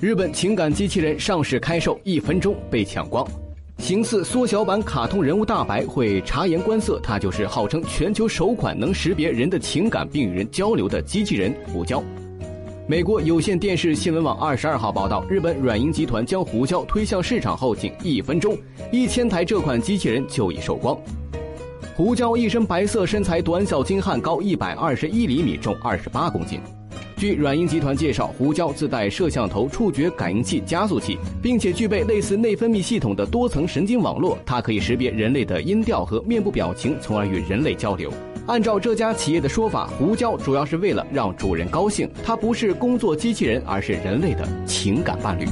日本情感机器人上市开售一分钟被抢光，形似缩小版卡通人物大白会察言观色，它就是号称全球首款能识别人的情感并与人交流的机器人胡椒。美国有线电视新闻网二十二号报道，日本软银集团将胡椒推向市场后，仅一分钟，一千台这款机器人就已售光。胡椒一身白色，身材短小精悍，高一百二十一厘米，重二十八公斤。据软银集团介绍，胡椒自带摄像头、触觉感应器、加速器，并且具备类似内分泌系统的多层神经网络。它可以识别人类的音调和面部表情，从而与人类交流。按照这家企业的说法，胡椒主要是为了让主人高兴，它不是工作机器人，而是人类的情感伴侣。